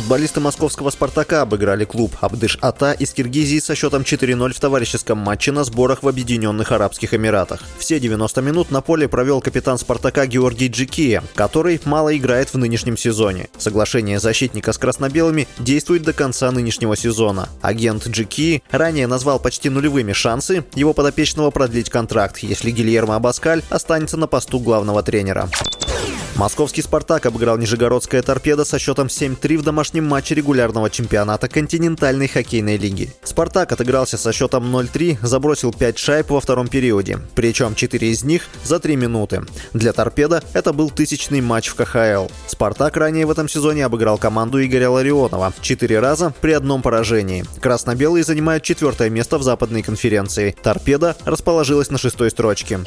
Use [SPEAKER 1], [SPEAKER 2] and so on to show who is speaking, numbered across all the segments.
[SPEAKER 1] Футболисты московского «Спартака» обыграли клуб «Абдыш-Ата» из Киргизии со счетом 4-0 в товарищеском матче на сборах в Объединенных Арабских Эмиратах. Все 90 минут на поле провел капитан «Спартака» Георгий Джикия, который мало играет в нынешнем сезоне. Соглашение защитника с красно-белыми действует до конца нынешнего сезона. Агент Джики ранее назвал почти нулевыми шансы его подопечного продлить контракт, если Гильермо Абаскаль останется на посту главного тренера. Московский «Спартак» обыграл Нижегородская «Торпеда» со счетом 7-3 в домашнем матче регулярного чемпионата континентальной хоккейной лиги. «Спартак» отыгрался со счетом 0-3, забросил 5 шайб во втором периоде, причем 4 из них за 3 минуты. Для «Торпеда» это был тысячный матч в КХЛ. «Спартак» ранее в этом сезоне обыграл команду Игоря Ларионова 4 раза при одном поражении. Красно-белые занимают четвертое место в западной конференции. «Торпеда» расположилась на шестой строчке.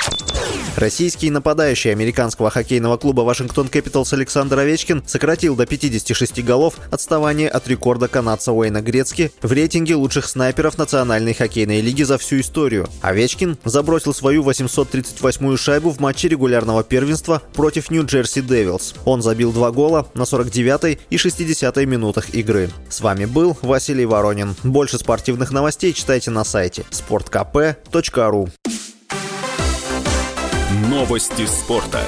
[SPEAKER 1] Российский нападающий американского хоккейного клуба Вашингтон Кэпиталс Александр Овечкин сократил до 56 голов отставание от рекорда канадца Уэйна Грецки в рейтинге лучших снайперов Национальной хоккейной лиги за всю историю. Овечкин забросил свою 838-ю шайбу в матче регулярного первенства против Нью-Джерси Девилс. Он забил два гола на 49-й и 60-й минутах игры. С вами был Василий Воронин. Больше спортивных новостей читайте на сайте sportkp.ru
[SPEAKER 2] Новости спорта.